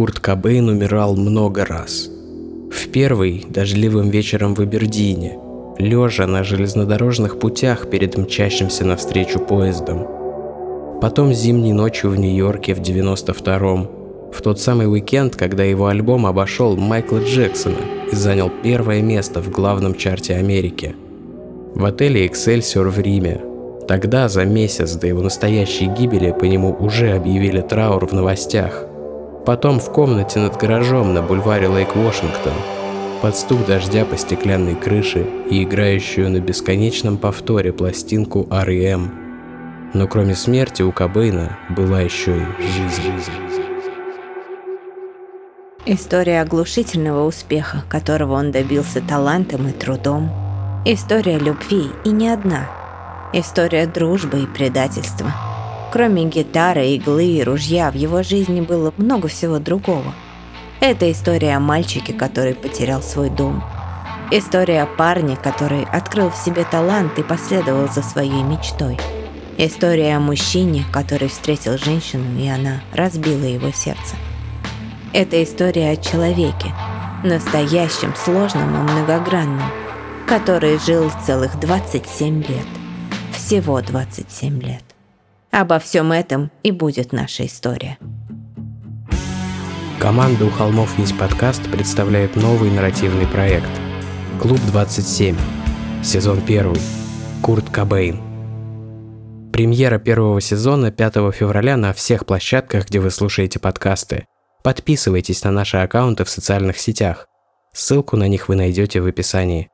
Курт Кобейн умирал много раз. В первый – дождливым вечером в Абердине, лежа на железнодорожных путях перед мчащимся навстречу поездом. Потом зимней ночью в Нью-Йорке в 92-м, в тот самый уикенд, когда его альбом обошел Майкла Джексона и занял первое место в главном чарте Америки. В отеле «Эксельсиор» в Риме. Тогда, за месяц до его настоящей гибели, по нему уже объявили траур в новостях. Потом в комнате над гаражом на бульваре Лейк-Вашингтон, под стук дождя по стеклянной крыше и играющую на бесконечном повторе пластинку R.E.M. Но кроме смерти у Кобейна была еще и жизнь. История оглушительного успеха, которого он добился талантом и трудом. История любви и не одна. История дружбы и предательства – Кроме гитары, иглы и ружья в его жизни было много всего другого. Это история о мальчике, который потерял свой дом. История о парне, который открыл в себе талант и последовал за своей мечтой. История о мужчине, который встретил женщину, и она разбила его сердце. Это история о человеке, настоящем, сложном и многогранном, который жил целых 27 лет. Всего 27 лет. Обо всем этом и будет наша история. Команда «У холмов есть подкаст» представляет новый нарративный проект «Клуб 27», сезон 1, Курт Кобейн. Премьера первого сезона 5 февраля на всех площадках, где вы слушаете подкасты. Подписывайтесь на наши аккаунты в социальных сетях. Ссылку на них вы найдете в описании.